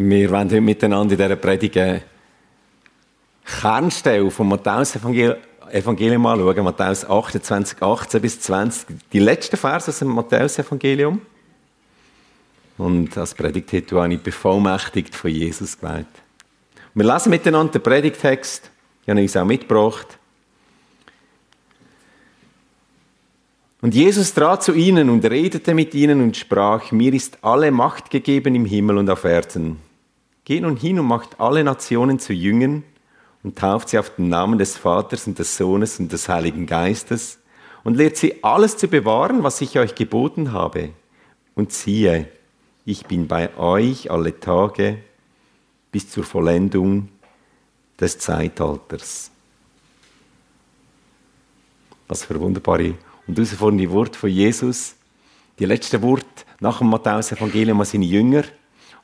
Wir wollen heute miteinander in dieser Predigt eine Kernstelle vom Matthäus-Evangelium anschauen. Matthäus 28, 18 bis 20. Die letzten Verse aus dem Matthäus-Evangelium. Und als Predigtitel habe ich bevollmächtigt von Jesus gewählt. Wir lesen miteinander den Predigtext. Ich habe ihn uns auch mitgebracht. Und Jesus trat zu ihnen und redete mit ihnen und sprach, mir ist alle Macht gegeben im Himmel und auf Erden. Geht nun hin und macht alle Nationen zu Jüngern und tauft sie auf den Namen des Vaters und des Sohnes und des Heiligen Geistes und lehrt sie alles zu bewahren, was ich euch geboten habe. Und siehe, ich bin bei euch alle Tage bis zur Vollendung des Zeitalters. Was für wunderbare und herausfordernde Worte von Jesus. Die letzten Worte nach dem Matthäus-Evangelium an seine Jünger.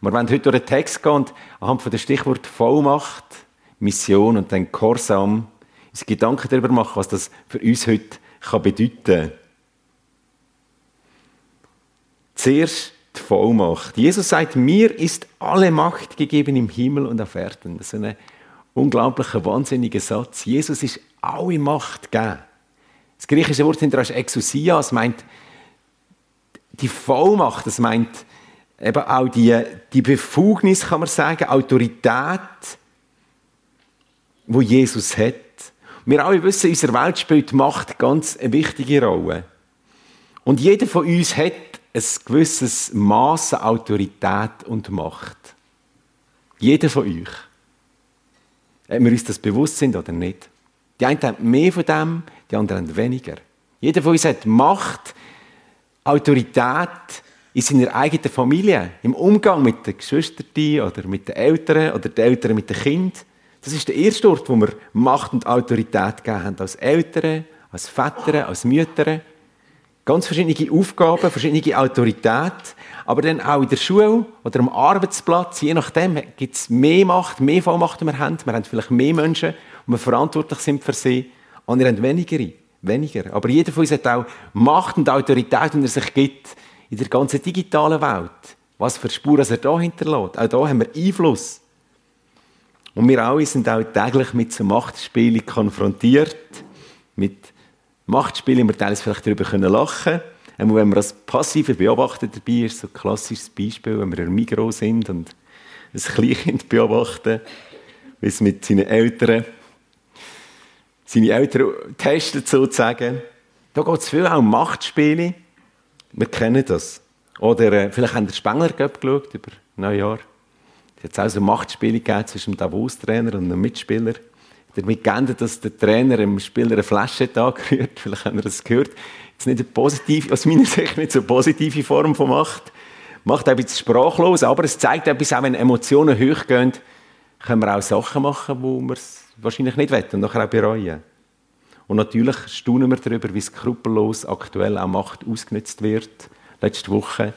Wir wollen heute durch den Text gehen und anhand von dem Stichwort Vollmacht, Mission und dann Gehorsam uns Gedanken darüber machen, was das für uns heute kann bedeuten kann. Zuerst die Vollmacht. Jesus sagt, mir ist alle Macht gegeben im Himmel und auf Erden. Das ist ein unglaublicher, wahnsinniger Satz. Jesus ist alle Macht gegeben. Das griechische Wort hinterher ist Exousia, das meint die Vollmacht, das meint eben auch die, die Befugnis, kann man sagen, Autorität, wo Jesus hat. Wir alle wissen, in unserer Welt spielt Macht ganz eine wichtige Rolle. Und jeder von uns hat ein gewisses Maß an Autorität und Macht. Jeder von euch. Ob wir uns das bewusst sind oder nicht. Die einen haben mehr von dem, die anderen weniger. Jeder von uns hat Macht, Autorität in seiner eigenen Familie, im Umgang mit den Geschwistern oder mit den Eltern oder den Eltern mit den Kindern. Das ist der erste Ort, wo wir Macht und Autorität gegeben haben, als Eltern, als Väter, als Mütter. Ganz verschiedene Aufgaben, verschiedene Autorität, aber dann auch in der Schule oder am Arbeitsplatz, je nachdem gibt es mehr Macht, mehr Vollmacht, die wir haben. Wir haben vielleicht mehr Menschen, die wir verantwortlich sind für sie. Andere haben weniger. weniger. Aber jeder von uns hat auch Macht und Autorität, die er sich gibt in der ganzen digitalen Welt. Was für Spuren er da hinterlässt. Auch da haben wir Einfluss. Und wir alle sind auch täglich mit so Machtspielen konfrontiert. Mit Machtspielen, wir teilweise vielleicht darüber können lachen können. wenn man als passiver Beobachter dabei ist, so ein klassisches Beispiel, wenn wir im Mikro sind und ein Kleinkind beobachten, wie es mit seinen Eltern seine Eltern testet sozusagen. Da geht es viel auch um Machtspiele. Wir kennen das. Oder äh, vielleicht haben Sie Spengler geschaut über Neujahr. Es hat auch so Machtspiele gegeben zwischen dem Davos-Trainer und einem Mitspieler. Damit geendet, dass der Trainer dem Spieler eine Flasche angerührt. Vielleicht haben Sie das gehört. Jetzt nicht eine positive, aus meiner Sicht nicht so eine positive Form von Macht. Macht bisschen sprachlos, aber es zeigt etwas, auch wenn Emotionen hochgehen, können wir auch Sachen machen, wo wir es wahrscheinlich nicht wollen und nachher auch bereuen. Und natürlich staunen wir darüber, wie skrupellos aktuell auch Macht ausgenutzt wird. Letzte Woche,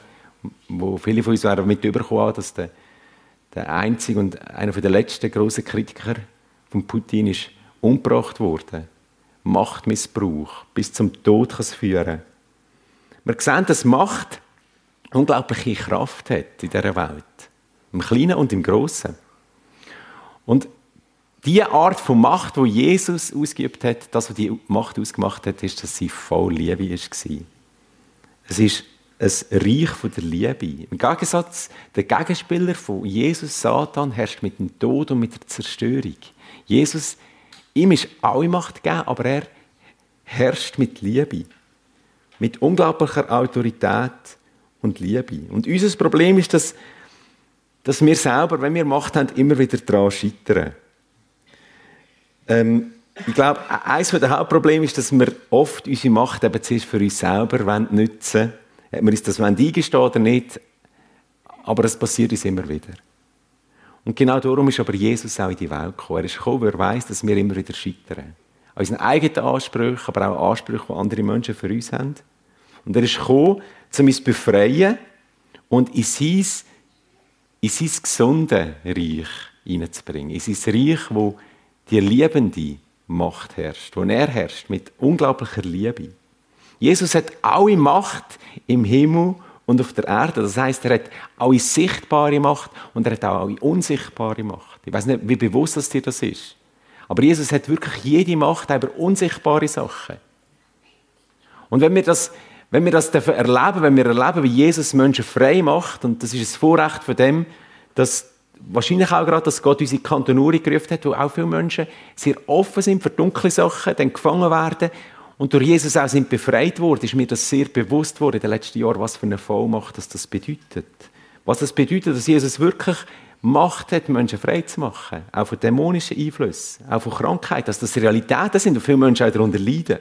wo viele von uns mit überkommen, dass der, der einzige und einer der letzten großen Kritiker von Putin ist umgebracht wurde. Machtmissbrauch bis zum Tod kann es führen. Wir sehen, dass Macht unglaubliche Kraft hat in dieser Welt. Im Kleinen und im Großen. Und die Art von Macht, die Jesus ausgeübt hat, das, was die Macht ausgemacht hat, ist, dass sie voll Liebe war. Es ist ein Reich der Liebe. Im Gegensatz, der Gegenspieler von Jesus, Satan, herrscht mit dem Tod und mit der Zerstörung. Jesus, ihm ist alle Macht gegeben, aber er herrscht mit Liebe. Mit unglaublicher Autorität und Liebe. Und unser Problem ist, dass, dass wir selber, wenn wir Macht haben, immer wieder daran scheitern. Ähm, ich glaube, eines der Hauptprobleme ist, dass wir oft unsere Macht eben zuerst für uns selber nutzen wollen. Ob wir uns das eingestehen oder nicht, aber es passiert uns immer wieder. Und genau darum ist aber Jesus auch in die Welt gekommen. Er ist gekommen, weil er weiss, dass wir immer wieder scheitern. An unseren eigenen Ansprüchen, aber auch Ansprüchen, die andere Menschen für uns haben. Und er ist gekommen, um uns zu befreien und in sein, in sein gesunde Reich hineinzubringen. In sein Reich, das die liebende Macht herrscht, wo er herrscht, mit unglaublicher Liebe. Jesus hat alle Macht im Himmel und auf der Erde. Das heißt, er hat alle sichtbare Macht und er hat auch alle unsichtbare Macht. Ich weiß nicht, wie bewusst das dir das ist. Aber Jesus hat wirklich jede Macht über unsichtbare Sachen. Und wenn wir das, wenn wir das erleben, wenn wir erleben, wie Jesus Menschen frei macht, und das ist ein Vorrecht von dem, dass wahrscheinlich auch gerade, dass Gott unsere Kantonurie gerufen hat, wo auch viele Menschen sehr offen sind für dunkle Sachen, dann gefangen werden und durch Jesus auch sind befreit worden, ist mir das sehr bewusst worden in den letzten Jahren, was für eine Vollmacht das, das bedeutet. Was das bedeutet, dass Jesus wirklich Macht hat, Menschen frei zu machen. Auch von dämonischen Einflüssen, auch von Krankheit, dass das Realitäten sind und viele Menschen auch darunter leiden.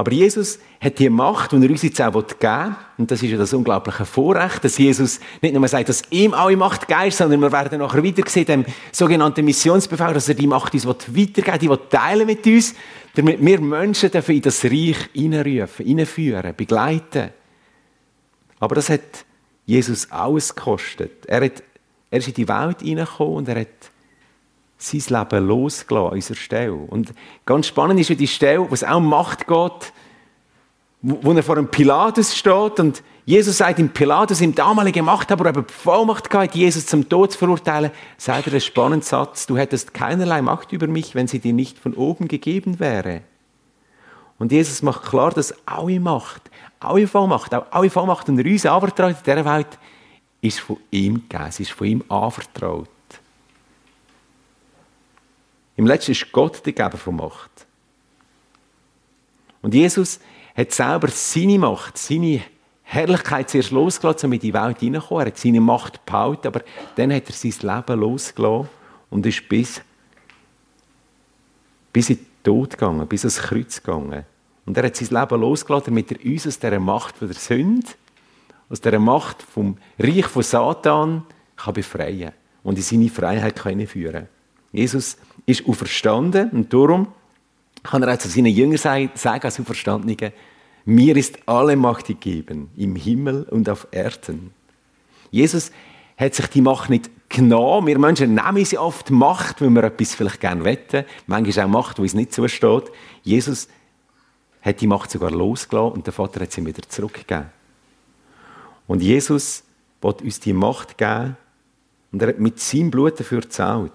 Aber Jesus hat die Macht, die er uns jetzt auch geben will. Und das ist ja das unglaubliche Vorrecht, dass Jesus nicht nur sagt, dass ihm alle Macht gegeben sondern wir werden nachher wieder sehen, dem sogenannten Missionsbefehl, dass er die Macht uns weitergeben will, die teilen mit uns, damit wir Menschen dürfen in das Reich hineinrufen, hineinführen, begleiten. Aber das hat Jesus alles gekostet. Er, hat, er ist in die Welt hineingekommen und er hat sein Leben losgelassen an unserer Stelle. Und ganz spannend ist ja die Stelle, wo es auch Macht geht, wo er vor einem Pilatus steht und Jesus sagt ihm, Pilatus, im damaligen Machthaber, aber die Vollmacht gehabt, Jesus zum Tod zu verurteilen, sagt er einen spannenden Satz, du hättest keinerlei Macht über mich, wenn sie dir nicht von oben gegeben wäre. Und Jesus macht klar, dass alle Macht, alle Vollmacht, auch alle Vollmacht und uns anvertraut in dieser Welt, ist von ihm gegeben, ist von ihm anvertraut. Im Letzten ist Gott der Geber von Macht. Und Jesus hat selber seine Macht, seine Herrlichkeit zuerst losgelassen, um in die Welt hineinzukommen. Er hat seine Macht behalten, aber dann hat er sein Leben losgelassen und ist bis, bis in den Tod gegangen, bis ans Kreuz gegangen. Und er hat sein Leben losgelassen, damit er uns aus dieser Macht der Sünde, aus dieser Macht vom Reich von Satan kann befreien und in seine Freiheit können führen Jesus ist auferstanden und darum kann er auch zu seinen Jüngern sagen, als Auferstandenen, mir ist alle Macht gegeben, im Himmel und auf Erden. Jesus hat sich die Macht nicht genommen. Wir Menschen nehmen sie oft Macht, weil wir etwas vielleicht gerne wetten. Manchmal auch Macht, wo es nicht zusteht. Jesus hat die Macht sogar losgelassen und der Vater hat sie wieder zurückgegeben. Und Jesus wird uns die Macht geben und er hat mit seinem Blut dafür gezahlt.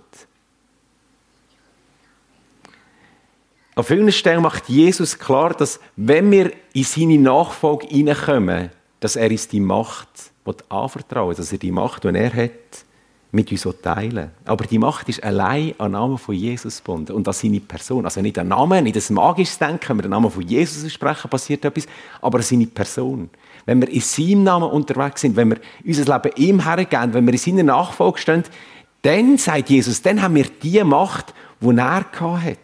An vielen Stellen macht Jesus klar, dass wenn wir in seine Nachfolge hineinkommen, dass er uns die Macht anvertrauen dass er die Macht, die er hat, mit uns teilen Aber die Macht ist allein an Namen von Jesus gebunden und an seine Person. Also nicht an Namen, nicht das magisches Denken, wenn wir den Namen von Jesus sprechen, passiert etwas, aber an seine Person. Wenn wir in seinem Namen unterwegs sind, wenn wir unser Leben ihm hergeben, wenn wir in seiner Nachfolge stehen, dann, sagt Jesus, dann haben wir die Macht, die er hat.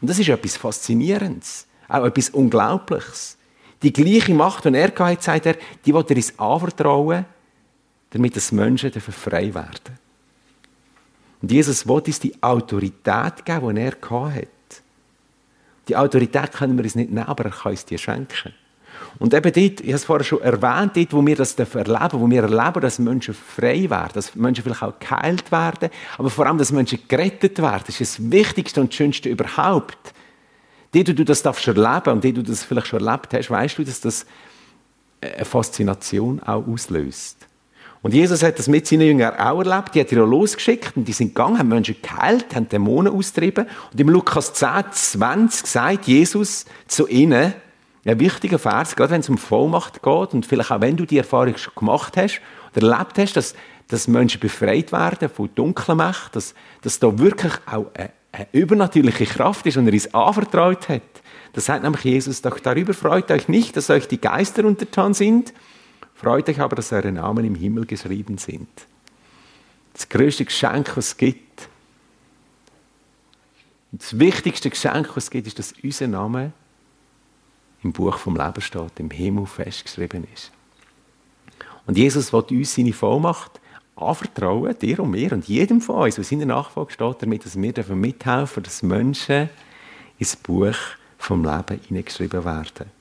Und das ist etwas Faszinierendes, auch etwas Unglaubliches. Die gleiche Macht, die er hatte, sagt er, die will er uns anvertrauen, damit das Menschen frei werden. Und Jesus will uns die Autorität geben, die er hatte. Die Autorität können wir uns nicht nehmen, aber er kann uns die schenken. Und eben dort, ich habe es vorher schon erwähnt, dort, wo wir das erleben, wo wir erleben, dass Menschen frei werden, dass Menschen vielleicht auch geheilt werden, aber vor allem, dass Menschen gerettet werden, das ist das Wichtigste und Schönste überhaupt. Dort, wo du das darfst erleben und dort, wo du das vielleicht schon erlebt hast, weißt du, dass das eine Faszination auch auslöst. Und Jesus hat das mit seinen Jüngern auch erlebt. Die hat er losgeschickt und die sind gegangen, haben Menschen geheilt, haben Dämonen austrieben. Und im Lukas 10, 20 sagt Jesus zu ihnen, ein wichtiger Vers, gerade wenn es um Vollmacht geht und vielleicht auch wenn du die Erfahrung schon gemacht hast oder erlebt hast, dass, dass Menschen befreit werden von dunklen Mächten, dass, dass da wirklich auch eine, eine übernatürliche Kraft ist und er uns anvertraut hat. Das sagt nämlich Jesus, doch darüber freut euch nicht, dass euch die Geister untertan sind, freut euch aber, dass eure Namen im Himmel geschrieben sind. Das größte Geschenk, was es gibt, das wichtigste Geschenk, was es gibt, ist, dass unser Name im Buch vom Leben steht, im Himmel festgeschrieben ist. Und Jesus will uns seine Vollmacht anvertrauen, dir und mir und jedem von uns, der Nachfolge steht, damit dass wir mithelfen dass Menschen ins Buch vom Leben hineingeschrieben werden.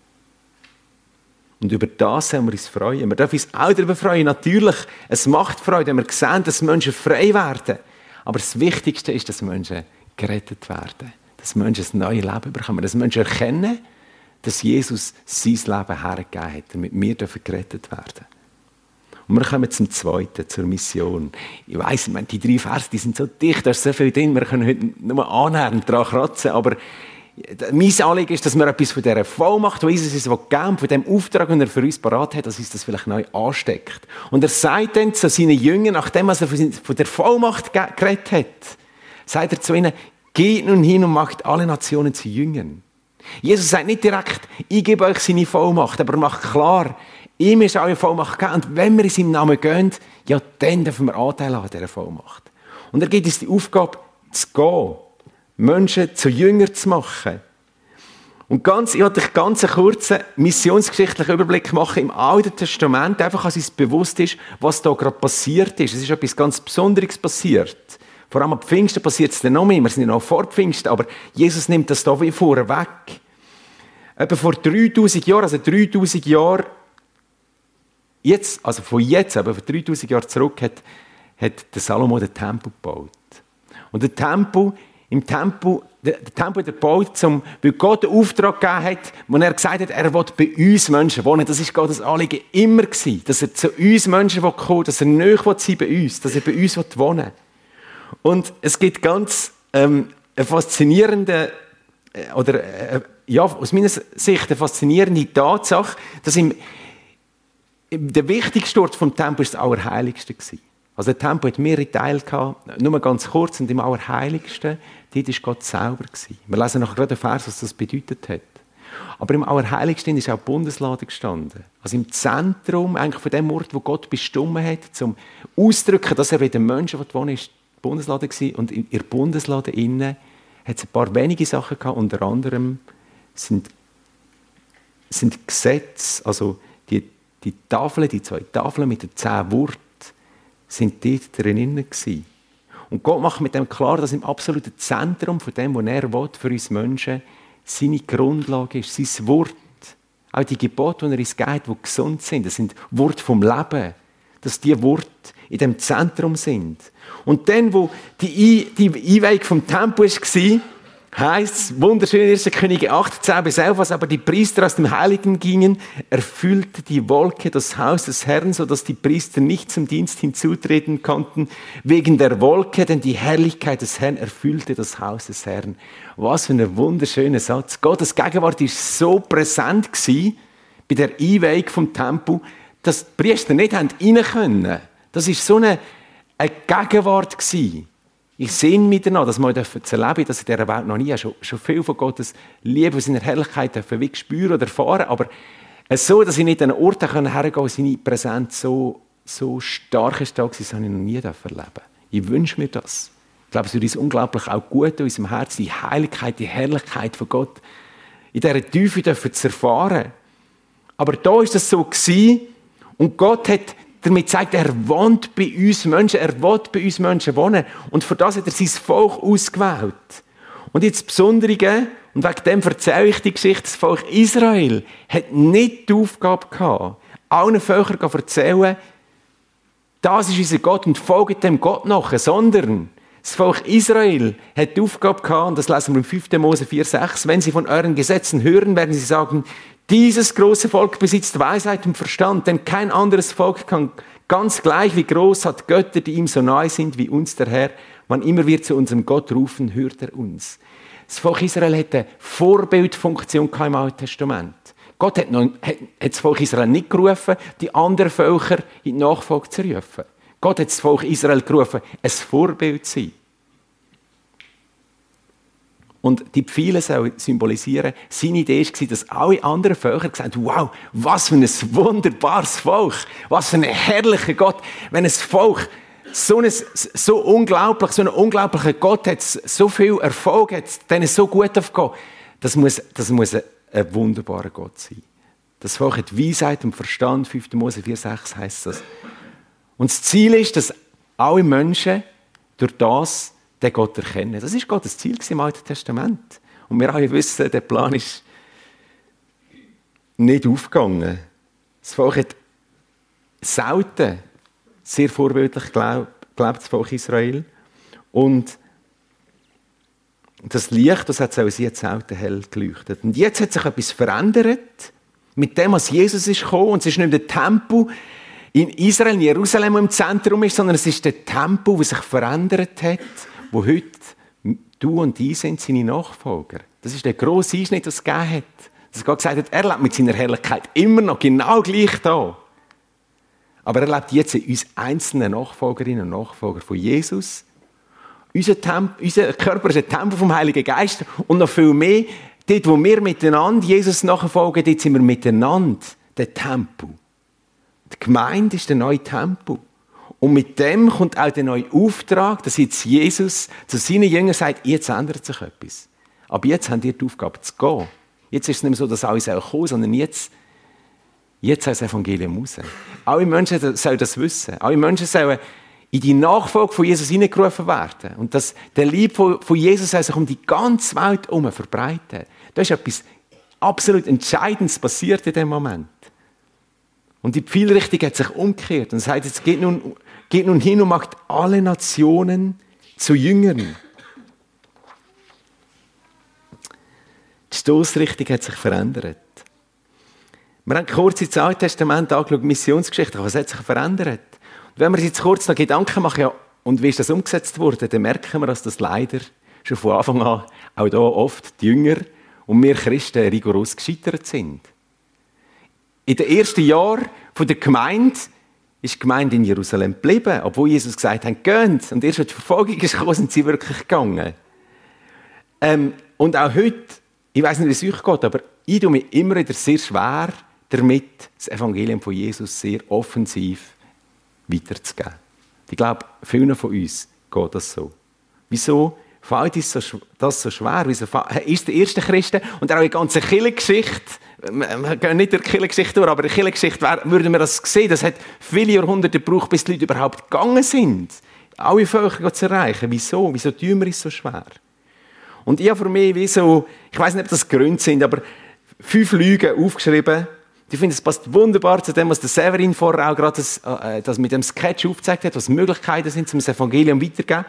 Und über das sollen wir uns freuen. Wir dürfen uns auch darüber freuen. Natürlich, es macht Freude, wenn wir sehen, dass Menschen frei werden. Aber das Wichtigste ist, dass Menschen gerettet werden. Dass Menschen ein neues Leben bekommen. Dass Menschen erkennen, dass Jesus sein Leben hergegeben hat, damit wir gerettet werden Und wir kommen zum Zweiten, zur Mission. Ich weiss, die drei Verse, die sind so dicht, da ist so viel drin, wir können heute nur annähernd daran kratzen, aber mein Anliegen ist, dass wir etwas von dieser Vollmacht, die Jesus uns gegeben von dem Auftrag, den er für uns parat hat, dass uns das vielleicht neu ansteckt. Und er sagt dann zu seinen Jüngern, nachdem er von der Vollmacht geredet hat, sagt er zu ihnen, geht nun hin und macht alle Nationen zu Jüngern. Jesus sagt nicht direkt, ich gebe euch seine Vollmacht, aber er macht klar, ihm ist alle Vollmacht gegeben. Und wenn wir in seinem Namen gehen, ja, dann dürfen wir Anteil an dieser Vollmacht. Und er gibt uns die Aufgabe, zu gehen. Menschen zu Jünger zu machen. Und ganz, ich wollte ganz einen kurzen missionsgeschichtlichen Überblick machen im Alten Testament, einfach, dass uns bewusst ist, was da gerade passiert ist. Es ist etwas ganz Besonderes passiert. Vor allem ab Pfingsten passiert es dann noch mehr. Wir sind ja noch vor Pfingsten, aber Jesus nimmt das da wie vorher weg. Etwa vor 3000 Jahren, also 3000 Jahre, jetzt, also von jetzt, aber vor 3000 Jahren zurück, hat, hat der Salomo den Tempel gebaut. Und der Tempel im Tempel, der Tempel der gebaut, zum, weil Gott den Auftrag gegeben hat, wo er gesagt hat, er will bei uns Menschen wohnen. Das ist Gottes Anliegen immer gewesen, dass er zu uns Menschen kommen will, dass er näher sein bei uns, dass er bei uns wohnen will. Und es gibt ganz ähm, eine faszinierende, äh, oder äh, ja, aus meiner Sicht eine faszinierende Tatsache, dass im, der wichtigste Ort vom Tempel das Allerheiligste war. Also der Tempel hat mehrere Teile gehabt, nur ganz kurz und im Allerheiligsten, dort war Gott selber. Gewesen. Wir lesen nachher gerade den Vers, was das bedeutet hat. Aber im Allerheiligsten ist auch die Bundeslade gestanden. Also im Zentrum eigentlich von dem Ort, wo Gott bestimmt hat, zum Ausdrücken, dass er bei den Menschen wohnen ist Bundeslade gewesen. Und in der Bundeslade innen hat es ein paar wenige Sachen gehabt, unter anderem sind, sind Gesetze, also die, die Tafeln, die zwei Tafeln mit den zehn Worten, sind dort drinnen gewesen. Und Gott macht mit dem klar, dass im absoluten Zentrum von dem, was er will, für uns Menschen seine Grundlage ist, sein Wort. Auch die Gebote, die er uns gibt, die gesund sind, das sind Worte vom Leben. Dass die Worte in dem Zentrum sind. Und dann, wo die, Einweihung vom Tempel war, heißt wunderschön in 1. Könige 8, 10 bis 11, als aber die Priester aus dem Heiligen gingen, erfüllte die Wolke das Haus des Herrn, so dass die Priester nicht zum Dienst hinzutreten konnten, wegen der Wolke, denn die Herrlichkeit des Herrn erfüllte das Haus des Herrn. Was für ein wunderschöner Satz. Gottes Gegenwart ist so präsent bei der Einweihung vom Tempel, dass die Priester nicht rein können. Das ist so eine, eine Gegenwart gewesen. Ich sehe danach, dass wir zu erleben dass in dieser Welt noch nie schon, schon viel von Gottes Liebe und seiner Herrlichkeit dürfen spüren oder erfahren. Aber so, dass ich nicht an Orte hergehen kann, seine Präsenz so, so stark ist, das habe ich noch nie erleben Ich wünsche mir das. Ich glaube, es würde uns unglaublich auch gut in unserem Herzen, die Heiligkeit, die Herrlichkeit von Gott in dieser Tiefe zu erfahren. Aber da war das so gewesen, und Gott hat damit zeigt, er wohnt bei uns Menschen, er will bei uns Menschen wohnen. Und für das hat er sein Volk ausgewählt. Und jetzt das Besondere, und wegen dem erzähle ich die Geschichte, das Volk Israel hat nicht die Aufgabe gehabt, allen Völkern zu erzählen, das ist unser Gott und folgt dem Gott nach, sondern das Volk Israel hat die Aufgabe gehabt, und das lesen wir im 5. Mose 4,6, wenn sie von euren Gesetzen hören, werden sie sagen, dieses große Volk besitzt Weisheit und Verstand, denn kein anderes Volk kann ganz gleich wie groß hat Götter, die ihm so nahe sind wie uns der Herr. Wann immer wir zu unserem Gott rufen, hört er uns. Das Volk Israel hätte Vorbildfunktion im Alten Testament. Gott hat, noch, hat, hat das Volk Israel nicht gerufen, die anderen Völker in die Nachfolge zu rufen. Gott hat das Volk Israel gerufen, ein Vorbild zu sein. Und die Pfeile symbolisieren, seine Idee war, dass alle anderen Völker gesagt haben, wow, was für ein wunderbares Volk, was für ein herrlicher Gott, wenn ein Volk so, ein, so unglaublich, so einen unglaublichen Gott hat, so viel Erfolg hat, denen so gut aufgeht, das muss, das muss ein, ein wunderbarer Gott sein. Das Volk hat Weisheit und Verstand, 5. Mose 4,6 heißt das. Und das Ziel ist, dass alle Menschen durch das den Gott erkennen. Das ist Gottes Ziel im Alten Testament. Und wir alle wissen, der Plan ist nicht aufgegangen. Das Volk hat selten sehr vorbildlich gelebt, das Volk Israel. Und das Licht, das hat auch sie selten hell geleuchtet. Und jetzt hat sich etwas verändert mit dem, was Jesus ist gekommen. Und es ist nicht der Tempel in Israel, in Jerusalem, im Zentrum ist, sondern es ist der Tempel, der sich verändert hat, wo heute du und ich sind seine Nachfolger. Das ist der grosse Einschnitt, den es gegeben hat. Dass Gott gesagt hat, er lebt mit seiner Herrlichkeit immer noch genau gleich da. Aber er lebt jetzt in uns einzelnen Nachfolgerinnen und Nachfolger von Jesus. Unser, Temp unser Körper ist ein Tempel vom Heiligen Geist und noch viel mehr, dort wo wir miteinander Jesus nachfolgen, dort sind wir miteinander der Tempel. Die Gemeinde ist der neue Tempel. Und mit dem kommt auch der neue Auftrag, dass jetzt Jesus zu seinen Jüngern sagt, jetzt ändert sich etwas. Aber jetzt haben ihr die Aufgabe zu gehen. Jetzt ist es nicht mehr so, dass alle kommen, sondern jetzt, jetzt soll das Evangelium raus. Alle Menschen sollen das wissen. Alle Menschen sollen in die Nachfolge von Jesus hineingerufen werden. Und dass der Lieb von, Jesus soll sich um die ganze Welt herum verbreiten. Da ist etwas absolut Entscheidendes passiert in dem Moment. Und die Pfeilrichtung hat sich umgekehrt und sagt, jetzt geht nun, geht nun hin und macht alle Nationen zu Jüngern. Die Stoßrichtung hat sich verändert. Wir haben kurz ins Alte Testament angeschaut, Missionsgeschichte, was hat sich verändert? Und wenn wir uns jetzt kurz noch Gedanken machen, ja, und wie ist das umgesetzt worden, dann merken wir, dass das leider schon von Anfang an auch da oft die Jünger und wir Christen rigoros gescheitert sind. In den ersten Jahren der Gemeinde ist die Gemeinde in Jerusalem geblieben, obwohl Jesus gesagt hat, geht. Und erst als die Verfolgung ist gekommen, sind sie wirklich gegangen. Ähm, und auch heute, ich weiß nicht, wie es euch geht, aber ich tue mich immer wieder sehr schwer damit, das Evangelium von Jesus sehr offensiv weiterzugeben. Ich glaube, vielen von uns geht das so. Wieso fällt uns das so schwer? Wieso ist der erste Christen und auch die ganze Kirchengeschichte wir gehen nicht der Kirchengeschichte durch, aber in der Kirchengeschichte würden wir das sehen. Das hat viele Jahrhunderte gebraucht, bis die Leute überhaupt gegangen sind, alle Völker zu erreichen. Wieso? Wieso tun wir es so schwer? Und ich habe für mich wie so, ich weiß nicht, ob das Gründe sind, aber fünf Lügen aufgeschrieben. Ich finde, es passt wunderbar zu dem, was der Severin vorher auch gerade das, äh, das mit dem Sketch aufgezeigt hat, was Möglichkeiten sind, zum Evangelium weiterzugeben.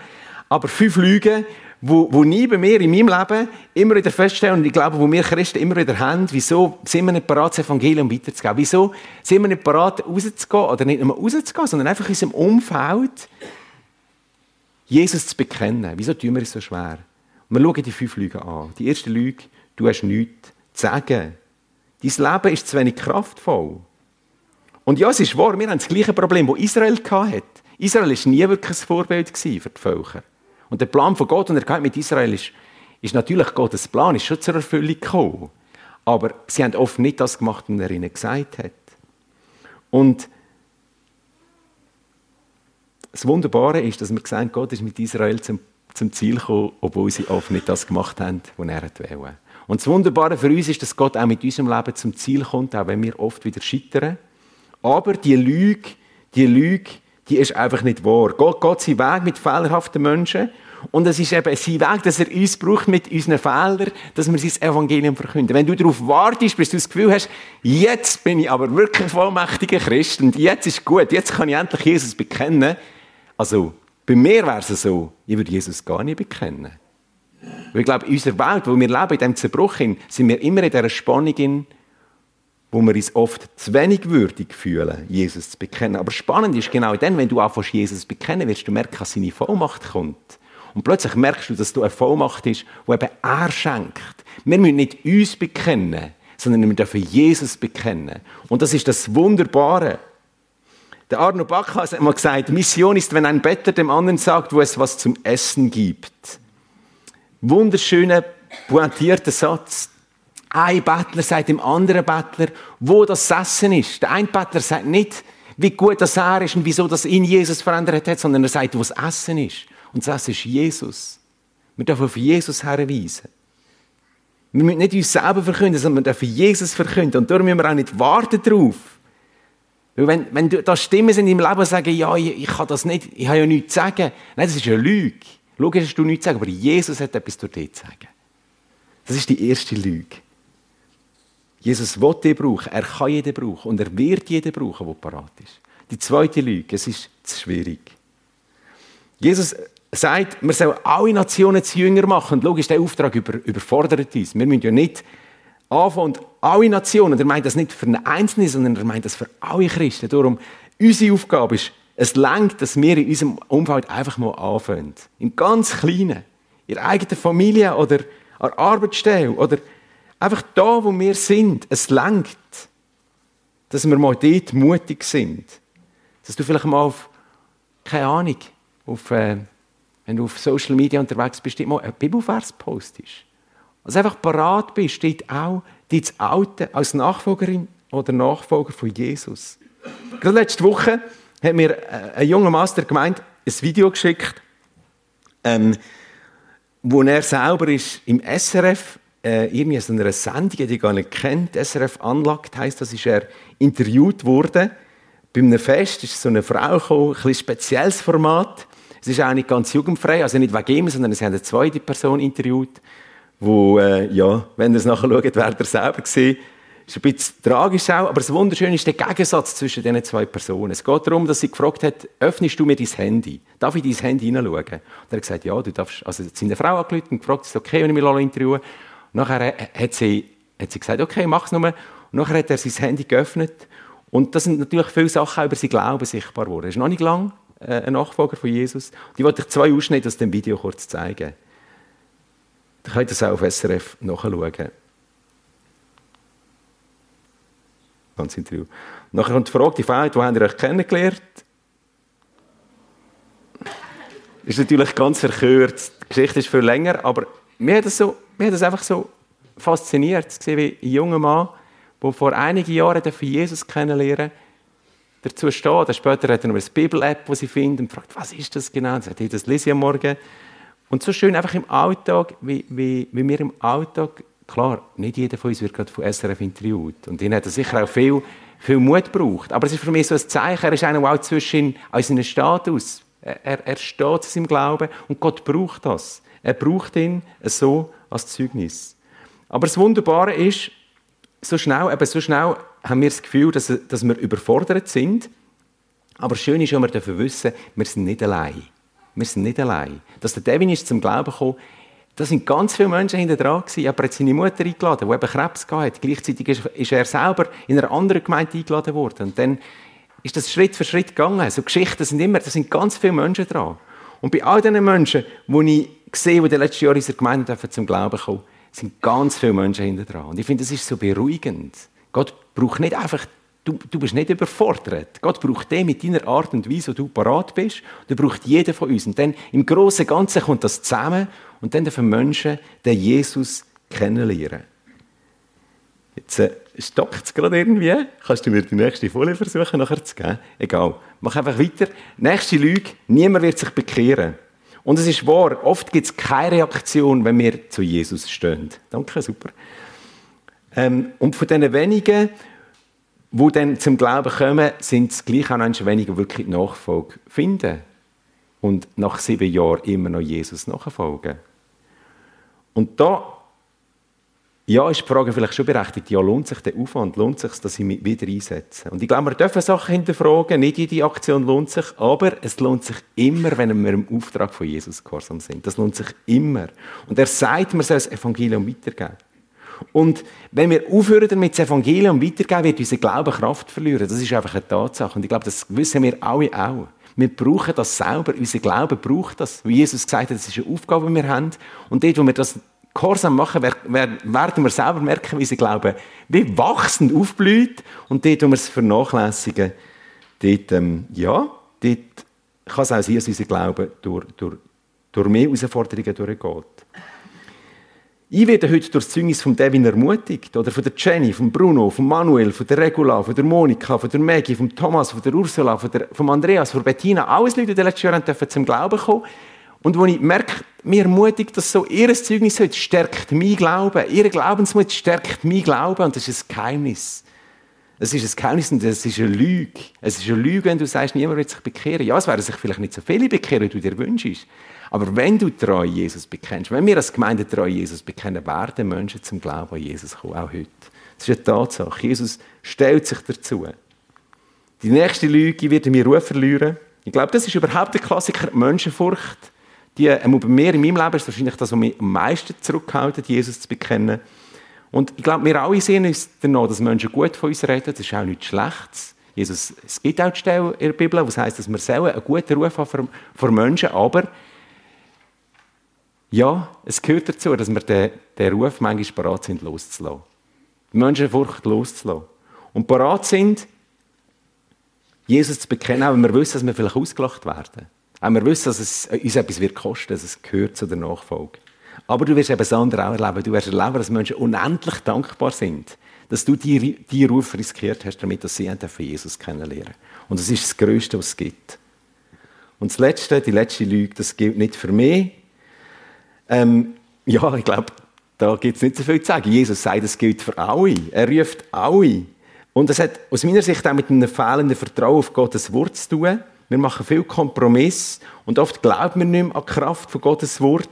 Aber fünf Lügen, wo, wo ich bei mir in meinem Leben immer wieder feststelle, und ich glaube, wo wir Christen immer wieder haben, wieso sind wir nicht bereit, das Evangelium weiterzugeben? Wieso sind wir nicht bereit, rauszugehen, oder nicht nur rauszugehen, sondern einfach in unserem Umfeld Jesus zu bekennen? Wieso tun wir es so schwer? Und wir schauen die fünf Lügen an. Die erste Lüge, du hast nichts zu sagen. Dein Leben ist zu wenig kraftvoll. Und ja, es ist wahr, wir haben das gleiche Problem, das Israel hatte. Israel war nie wirklich ein Vorbild für die Völker. Und der Plan von Gott und der Kampf mit Israel ist, ist natürlich Gottes Plan, ist schon zur Erfüllung gekommen. Aber sie haben oft nicht das gemacht, was er ihnen gesagt hat. Und das Wunderbare ist, dass wir gesagt Gott ist mit Israel zum, zum Ziel gekommen, obwohl sie oft nicht das gemacht haben, was er wollte. Und das Wunderbare für uns ist, dass Gott auch mit unserem Leben zum Ziel kommt, auch wenn wir oft wieder scheitern. Aber die Lüge, die Lüge, die ist einfach nicht wahr. Gott geht seinen Weg mit fehlerhaften Menschen und es ist eben sein Weg, dass er uns braucht mit unseren Fehlern, dass wir sein Evangelium verkünden. Wenn du darauf wartest, bis du das Gefühl hast, jetzt bin ich aber wirklich ein vollmächtiger Christ und jetzt ist gut, jetzt kann ich endlich Jesus bekennen. Also, bei mir wäre es so, ich würde Jesus gar nicht bekennen. Weil ich glaube, in unserer Welt, wo wir leben, in diesem Zerbruch, sind wir immer in dieser Spannung, wo wir uns oft zu wenig würdig fühlen, Jesus zu bekennen. Aber spannend ist genau dann, wenn du anfängst, Jesus zu bekennen, wirst du merken, dass seine Vollmacht kommt. Und plötzlich merkst du, dass du eine Vollmacht ist, die eben er schenkt. Wir müssen nicht uns bekennen, sondern wir dürfen Jesus bekennen. Und das ist das Wunderbare. Der Arno Backhaus hat mal gesagt, Mission ist, wenn ein Better dem anderen sagt, wo es was zum Essen gibt. Wunderschöner, pointierter Satz. Ein Bettler sagt dem anderen Bettler, wo das Essen ist. Der eine Bettler sagt nicht, wie gut das er ist und wieso das ihn Jesus verändert hat, sondern er sagt, wo das Essen ist. Und das Essen ist Jesus. Wir dürfen auf Jesus herweisen. Wir müssen nicht uns selber verkünden, sondern wir dürfen Jesus verkünden. Und darum müssen wir auch nicht warten darauf. Weil wenn, wenn da Stimmen sind im Leben sagen, ja, ich, ich kann das nicht, ich habe ja nichts zu sagen. Nein, das ist eine Lüge. Logisch hast du nichts zu sagen, aber Jesus hat etwas durch dich zu sagen. Das ist die erste Lüge. Jesus will dich brauchen, er kann jeden brauchen und er wird jeden brauchen, der parat ist. Die zweite Lüge, es ist zu schwierig. Jesus sagt, wir sollen alle Nationen zu Jünger machen. Und logisch, der Auftrag über, überfordert uns. Wir müssen ja nicht anfangen und alle Nationen, er meint das nicht für einen Einzelnen, sondern er meint das für alle Christen. Darum, unsere Aufgabe ist, es lenkt, dass wir in unserem Umfeld einfach mal anfangen. Im ganz Kleinen. In der eigenen Familie oder an der Arbeitsstelle oder einfach da, wo wir sind. Es lenkt, dass wir mal dort mutig sind. Dass du vielleicht mal auf, keine Ahnung, auf, äh, wenn du auf Social Media unterwegs bist, mal ein Bibelvers postest. Also einfach parat bist, steht auch dein Alte als Nachfolgerin oder Nachfolger von Jesus. Gerade letzte Woche hat mir äh, ein junger Master gemeint, ein Video geschickt, ähm, wo er selber ist im SRF äh, irgendwie so einer Sendung, die ich gar nicht kennt, SRF Unlocked heisst, das ist er interviewt worden. Bei einem Fest ist so eine Frau gekommen, ein spezielles Format. Es ist auch nicht ganz jugendfrei, also nicht wegen ihm, sondern sie haben eine zweite Person interviewt, wo, äh, ja, wenn ihr es nachher schaut, werdet ihr selber sehen, ist ein bisschen tragisch auch, aber das Wunderschöne ist der Gegensatz zwischen diesen zwei Personen. Es geht darum, dass sie gefragt hat, öffnest du mir dein Handy? Darf ich dein Handy hineinschauen? Und er hat gesagt, ja, du darfst. Also seine Frau angerufen und gefragt, ist okay, wenn ich mich interviewe? Und nachher hat sie, hat sie gesagt, okay, mach es nur. Und nachher hat er sein Handy geöffnet. Und da sind natürlich viele Sachen über sein Glauben sichtbar geworden. Er ist noch nicht lang äh, ein Nachfolger von Jesus. Die wollte ich zwei Ausschnitte aus dem Video kurz zeigen. Dann könnt ihr das auch auf SRF nachschauen. Ganz Interview. Nachher kommt die Frage, die Frage, wo habt ihr euch kennengelernt? Ist natürlich ganz verkürzt. Die Geschichte ist viel länger, aber mir hat das, so, mir hat das einfach so fasziniert, zu sehen, wie ein junger Mann, der vor einigen Jahren Jesus kennenlernen dazu steht. Später hat er noch eine Bibel-App, die sie findet und fragt, was ist das genau? Und sagt, das lese ich am Morgen. Und so schön einfach im Alltag, wie, wie, wie wir im Alltag Klar, nicht jeder von uns wird gerade von SRF interviewt. Und ihnen hat er sicher auch viel, viel Mut gebraucht. Aber es ist für mich so ein Zeichen, er ist einer, der auch zwischen seinem Status, er, er steht zu seinem Glauben und Gott braucht das. Er braucht ihn so als Zeugnis. Aber das Wunderbare ist, so schnell, eben so schnell haben wir das Gefühl, dass, dass wir überfordert sind. Aber schön ist, dass wir dürfen wissen, wir sind nicht allein. Wir sind nicht allein. Dass der Devin ist zum Glauben gekommen, da sind ganz viele Menschen hinter dran gewesen. Er hat seine Mutter eingeladen, die eben Krebs hatte. Gleichzeitig ist er selber in einer anderen Gemeinde eingeladen worden. Und dann ist das Schritt für Schritt gegangen. So Geschichten sind immer, da sind ganz viele Menschen dran. Und bei all diesen Menschen, die ich sehe, die in den letzten Jahren in unserer Gemeinde zum Glauben kommen, sind ganz viele Menschen hinter dran. Und ich finde, das ist so beruhigend. Gott braucht nicht einfach Du, du bist nicht überfordert. Gott braucht den mit deiner Art und Weise, wo du parat bist. Der braucht jeden von uns. Und dann im Großen und Ganzen kommt das zusammen und dann dürfen Menschen den Jesus kennenlernen. Jetzt äh, stockt es gerade irgendwie. Kannst du mir die nächste Folie versuchen nachher zu geben? Egal. Mach einfach weiter. Nächste Lüge. Niemand wird sich bekehren. Und es ist wahr, oft gibt es keine Reaktion, wenn wir zu Jesus stehen. Danke, super. Ähm, und von diesen wenigen, die dann zum Glauben kommen, sind es gleich auch noch weniger wirklich Nachfolge finden. Und nach sieben Jahren immer noch Jesus nachfolgen. Und da ja, ist die Frage vielleicht schon berechtigt, ja, lohnt sich der Aufwand, lohnt sich dass ich mich wieder einsetze? Und ich glaube, wir dürfen Sachen hinterfragen, nicht jede Aktion lohnt sich, aber es lohnt sich immer, wenn wir im Auftrag von Jesus gehorsam sind. Das lohnt sich immer. Und er sagt, man soll das Evangelium weitergeben. Und wenn wir aufhören damit, das Evangelium weitergeben, wird unser Glaube Kraft verlieren. Das ist einfach eine Tatsache. Und ich glaube, das wissen wir alle auch. Wir brauchen das selber. Unser Glaube braucht das. Wie Jesus gesagt hat, das ist eine Aufgabe, die wir haben. Und dort, wo wir das gehorsam machen, werden wir selber merken, wie unser Glaube wie wachsend aufblüht. Und dort, wo wir es vernachlässigen, dort, ähm, ja, dort kann es auch sein, dass unser Glaube durch, durch, durch mehr Herausforderungen durchgeht. Ich werde heute durch das Zeugnis von Devin ermutigt, oder von der Jenny, von Bruno, von Manuel, von der Regula, von der Monika, von der Maggie, von Thomas, von der Ursula, von, der, von Andreas, von Bettina, alles Leute, die letzten Jahren dürfen zum Glauben kommen. Und wo ich merke, mir ermutigt, dass so ihr Zeugnis heute stärkt mein Glauben. Ihr Glaubensmut stärkt mein Glauben. Und das ist ein Geheimnis. Es ist ein Geheimnis und es ist eine Lüge. Es ist eine Lüge, wenn du sagst, niemand wird sich bekehren. Ja, es werden sich vielleicht nicht so viele bekehren, wie du dir wünschst. Aber wenn du treu Jesus bekennst, wenn wir als Gemeinde treu Jesus bekennen, werden Menschen zum Glauben an Jesus kommen, auch heute. Das ist eine Tatsache. Jesus stellt sich dazu. Die nächste Lüge wird mir Ruhe verlieren. Ich glaube, das ist überhaupt der Klassiker, Menschenfurcht. Die, äh, bei mir in meinem Leben ist wahrscheinlich das, was mich am meisten zurückhalten, Jesus zu bekennen. Und ich glaube, wir alle sehen uns danach, dass Menschen gut von uns reden. Das ist auch nichts Schlechtes. Jesus, es gibt auch die Stelle in der Bibel, was heißt, dass wir einen guten Ruf haben vor, Menschen, aber ja, es gehört dazu, dass wir den, den Ruf manchmal bereit sind, loszulassen. Die Menschenfurcht loszulassen. Und bereit sind, Jesus zu bekennen, auch wenn wir wissen, dass wir vielleicht ausgelacht werden. Auch wir wissen, dass es uns etwas wird kosten, dass es gehört zu der Nachfolge. Aber du wirst eben das andere auch erleben. Du wirst erleben, dass Menschen unendlich dankbar sind, dass du die, die Ruf riskiert hast, damit dass sie von Jesus kennenlernen. Und das ist das Größte, was es gibt. Und das Letzte, die letzte Lüge, das gilt nicht für mich. Ähm, ja, ich glaube, da gibt es nicht so viel zu sagen. Jesus sagt, es gilt für alle. Er ruft alle. Und das hat aus meiner Sicht auch mit einem fehlenden Vertrauen auf Gottes Wort zu tun. Wir machen viel Kompromiss und oft glauben wir nicht mehr an die Kraft von Gottes Wort.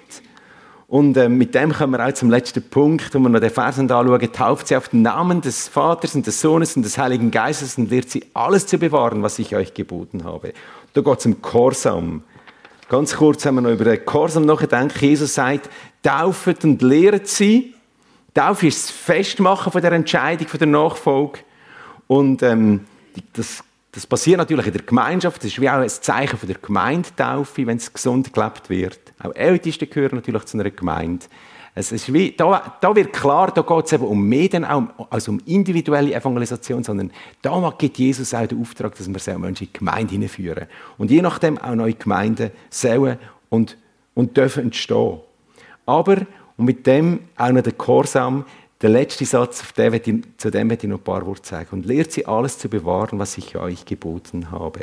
Und äh, mit dem kommen wir auch zum letzten Punkt, wo wir noch den Vers anschauen. Tauft sie auf den Namen des Vaters und des Sohnes und des Heiligen Geistes und lehrt sie alles zu bewahren, was ich euch geboten habe. Da geht es um Korsam. Ganz kurz haben wir noch über den Korsam nachgedacht. Jesus sagt, tauft und lehrt sie. Taufe ist das Festmachen von der Entscheidung, von der Nachfolge. Und ähm, das das passiert natürlich in der Gemeinschaft. Das ist wie auch ein Zeichen von der Gemeindetaufe, wenn es gesund gelebt wird. Auch Älteste gehören natürlich zu einer Gemeinde. Es ist wie, da, da wird klar, da geht es eben um mehr denn auch als um individuelle Evangelisation, sondern da gibt Jesus auch den Auftrag, dass wir Menschen in die Gemeinde hineinführen. Und je nachdem auch neue Gemeinden sollen und, und dürfen entstehen. Aber, und mit dem auch noch der Korsam, der letzte Satz, ich, zu dem werde ich noch ein paar Worte sagen. Und lehrt sie alles zu bewahren, was ich euch geboten habe.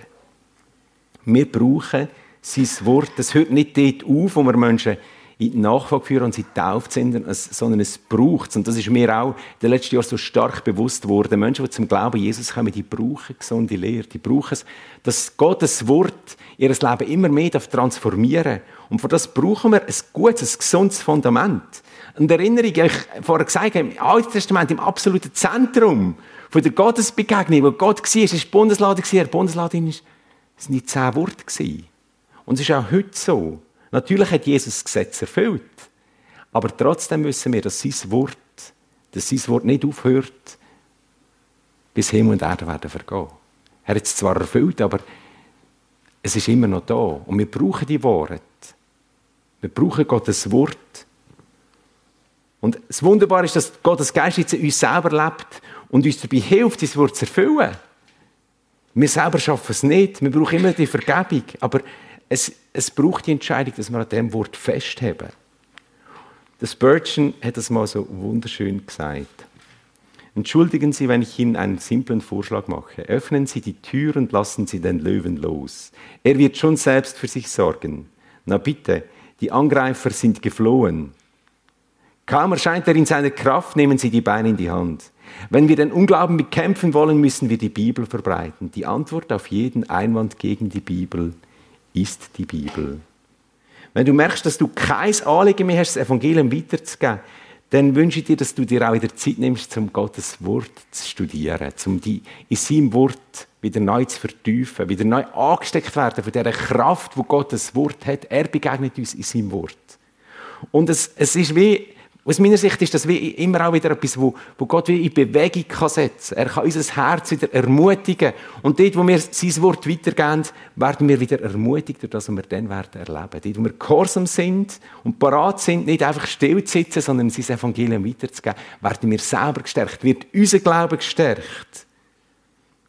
Wir brauchen sein Wort. Das hört nicht dort auf, wo wir Menschen in die Nachfolge führen und sie tauft sind, sondern es braucht es. Und das ist mir auch in den letzten Jahren so stark bewusst worden. Menschen, die zum Glauben Jesus kommen, die brauchen gesunde Lehre. Die brauchen es, dass Gottes Wort ihr Leben immer mehr transformieren darf. Und für das brauchen wir ein gutes, ein gesundes Fundament. Und Erinnerung, ich vorher gesagt habe, im Alten Testament im absoluten Zentrum von der Gottesbegegnung, wo Gott war, ist die Bundeslade, die Bundeslade war, sind die zehn Worte. Und es ist auch heute so. Natürlich hat Jesus das Gesetz erfüllt. Aber trotzdem müssen wir, dass sein Wort, dass sein Wort nicht aufhört, bis Himmel und Erde werden vergehen. Er hat es zwar erfüllt, aber es ist immer noch da. Und wir brauchen die Worte. Wir brauchen Gottes Wort. Und das Wunderbare ist, dass Gottes Geist jetzt in uns selber lebt und uns dabei hilft, dieses Wort zu erfüllen. Wir selber schaffen es nicht. Wir brauchen immer die Vergebung. Aber es, es braucht die Entscheidung, dass wir an dem Wort festheben. Das Spurgeon hat das mal so wunderschön gesagt. Entschuldigen Sie, wenn ich Ihnen einen simplen Vorschlag mache. Öffnen Sie die Tür und lassen Sie den Löwen los. Er wird schon selbst für sich sorgen. Na bitte, die Angreifer sind geflohen. Kaum erscheint er in seiner Kraft, nehmen sie die Beine in die Hand. Wenn wir den Unglauben bekämpfen wollen, müssen wir die Bibel verbreiten. Die Antwort auf jeden Einwand gegen die Bibel ist die Bibel. Wenn du merkst, dass du kein Anliegen mehr hast, das Evangelium weiterzugeben, dann wünsche ich dir, dass du dir auch wieder Zeit nimmst, um Gottes Wort zu studieren, um die in seinem Wort wieder neu zu vertiefen, wieder neu angesteckt werden von dieser Kraft, wo Gottes Wort hat. Er begegnet uns in seinem Wort. Und es, es ist wie, aus meiner Sicht ist das wie immer auch wieder etwas, wo, wo Gott wie in Bewegung kann setzen kann. Er kann unser Herz wieder ermutigen. Und dort, wo wir sein Wort weitergeben, werden wir wieder ermutigt durch das, was wir dann werden erleben. Dort, wo wir gehorsam sind und parat sind, nicht einfach still zu sitzen, sondern sein Evangelium weiterzugeben, werden wir selber gestärkt, wird unser Glaube gestärkt.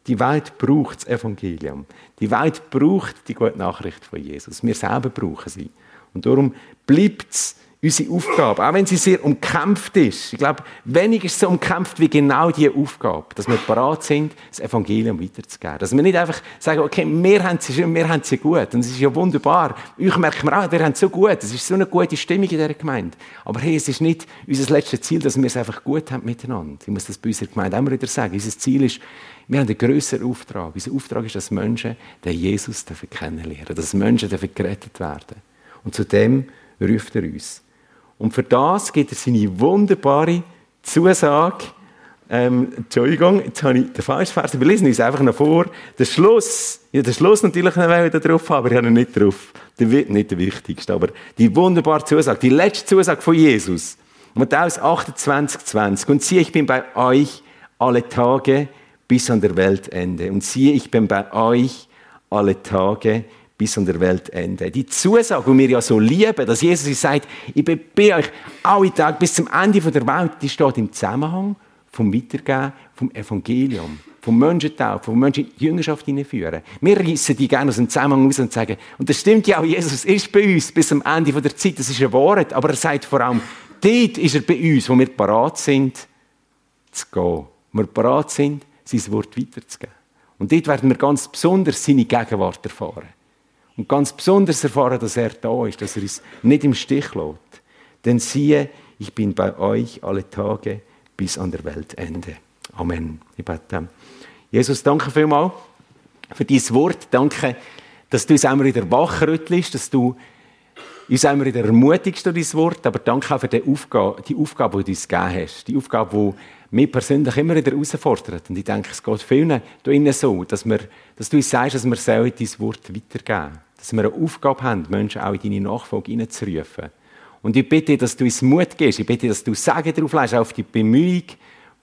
Die Welt braucht das Evangelium. Die Welt braucht die gute Nachricht von Jesus. Wir selber brauchen sie. Und darum bleibt es unsere Aufgabe, auch wenn sie sehr umkämpft ist. Ich glaube, wenig ist so umkämpft wie genau diese Aufgabe, dass wir bereit sind, das Evangelium weiterzugeben. Dass wir nicht einfach sagen, okay, wir haben sie schön, wir haben sie gut. Und es ist ja wunderbar. Euch merken wir auch, wir haben es so gut. Es ist so eine gute Stimmung in dieser Gemeinde. Aber hey, es ist nicht unser letztes Ziel, dass wir es einfach gut haben miteinander. Ich muss das bei unserer Gemeinde immer wieder sagen. Unser Ziel ist, wir haben einen grösseren Auftrag. Unser Auftrag ist, dass Menschen den Jesus kennenlernen dass Menschen gerettet werden. Und zu dem ruft er uns. Und für das gibt er seine wunderbare Zusage, Ähm, Entschuldigung, jetzt habe ich den falschen Vers. Wir lesen uns einfach noch vor. Der Schluss, ja, der Schluss natürlich noch da drauf aber ich habe ihn nicht drauf. Der wird nicht der wichtigste, aber die wunderbare Zusage, die letzte Zusage von Jesus. Matthäus 28, 20. Und siehe, ich bin bei euch alle Tage bis an der Weltende. Und siehe, ich bin bei euch alle Tage bis an der Weltende. Die Zusage, die wir ja so lieben, dass Jesus sagt, ich bin bei euch alle Tage bis zum Ende der Welt, die steht im Zusammenhang vom Weitergeben vom Evangelium, vom Menschentaufen, vom Menschen in die Jüngerschaft hineinführen. Wir reissen die gerne aus dem Zusammenhang aus und sagen, und das stimmt ja auch, Jesus ist bei uns bis zum Ende der Zeit, das ist ein Wort, aber er sagt vor allem, dort ist er bei uns, wo wir parat sind, zu gehen. Wo wir parat sind, sein Wort weiterzugeben. Und dort werden wir ganz besonders seine Gegenwart erfahren. Und ganz besonders erfahren, dass er da ist, dass er uns nicht im Stich lässt. Denn siehe, ich bin bei euch alle Tage bis an der Weltende. Amen. Ich bete. Jesus, danke vielmals für dein Wort. Danke, dass du uns immer wieder wachrüttelst, dass du uns immer wieder ermutigst durch dein Wort, aber danke auch für die Aufgabe, die Aufgabe, die du uns gegeben hast. Die Aufgabe, die mich persönlich immer wieder herausfordert. Und ich denke, es geht vielen da innen so, dass, wir, dass du uns sagst, dass wir sollen dein Wort weitergeben Dass wir eine Aufgabe haben, Menschen auch in deine Nachfolge hineinzurufen. Und ich bitte, dass du uns Mut gibst. Ich bitte, dass du Sagen darauf legst, auf die Bemühung,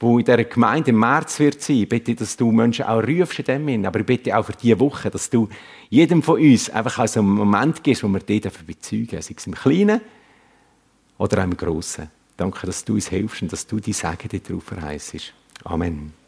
die in dieser Gemeinde im März wird sein. Ich bitte, dass du Menschen auch rufst in dem hin. Aber ich bitte auch für diese Woche, dass du jedem von uns einfach auch einen Moment gibst, wo wir dich dafür bezeugen, sei es im Kleinen oder auch im Grossen. Danke, dass du uns hilfst und dass du die Sagen darauf verheißt. Amen.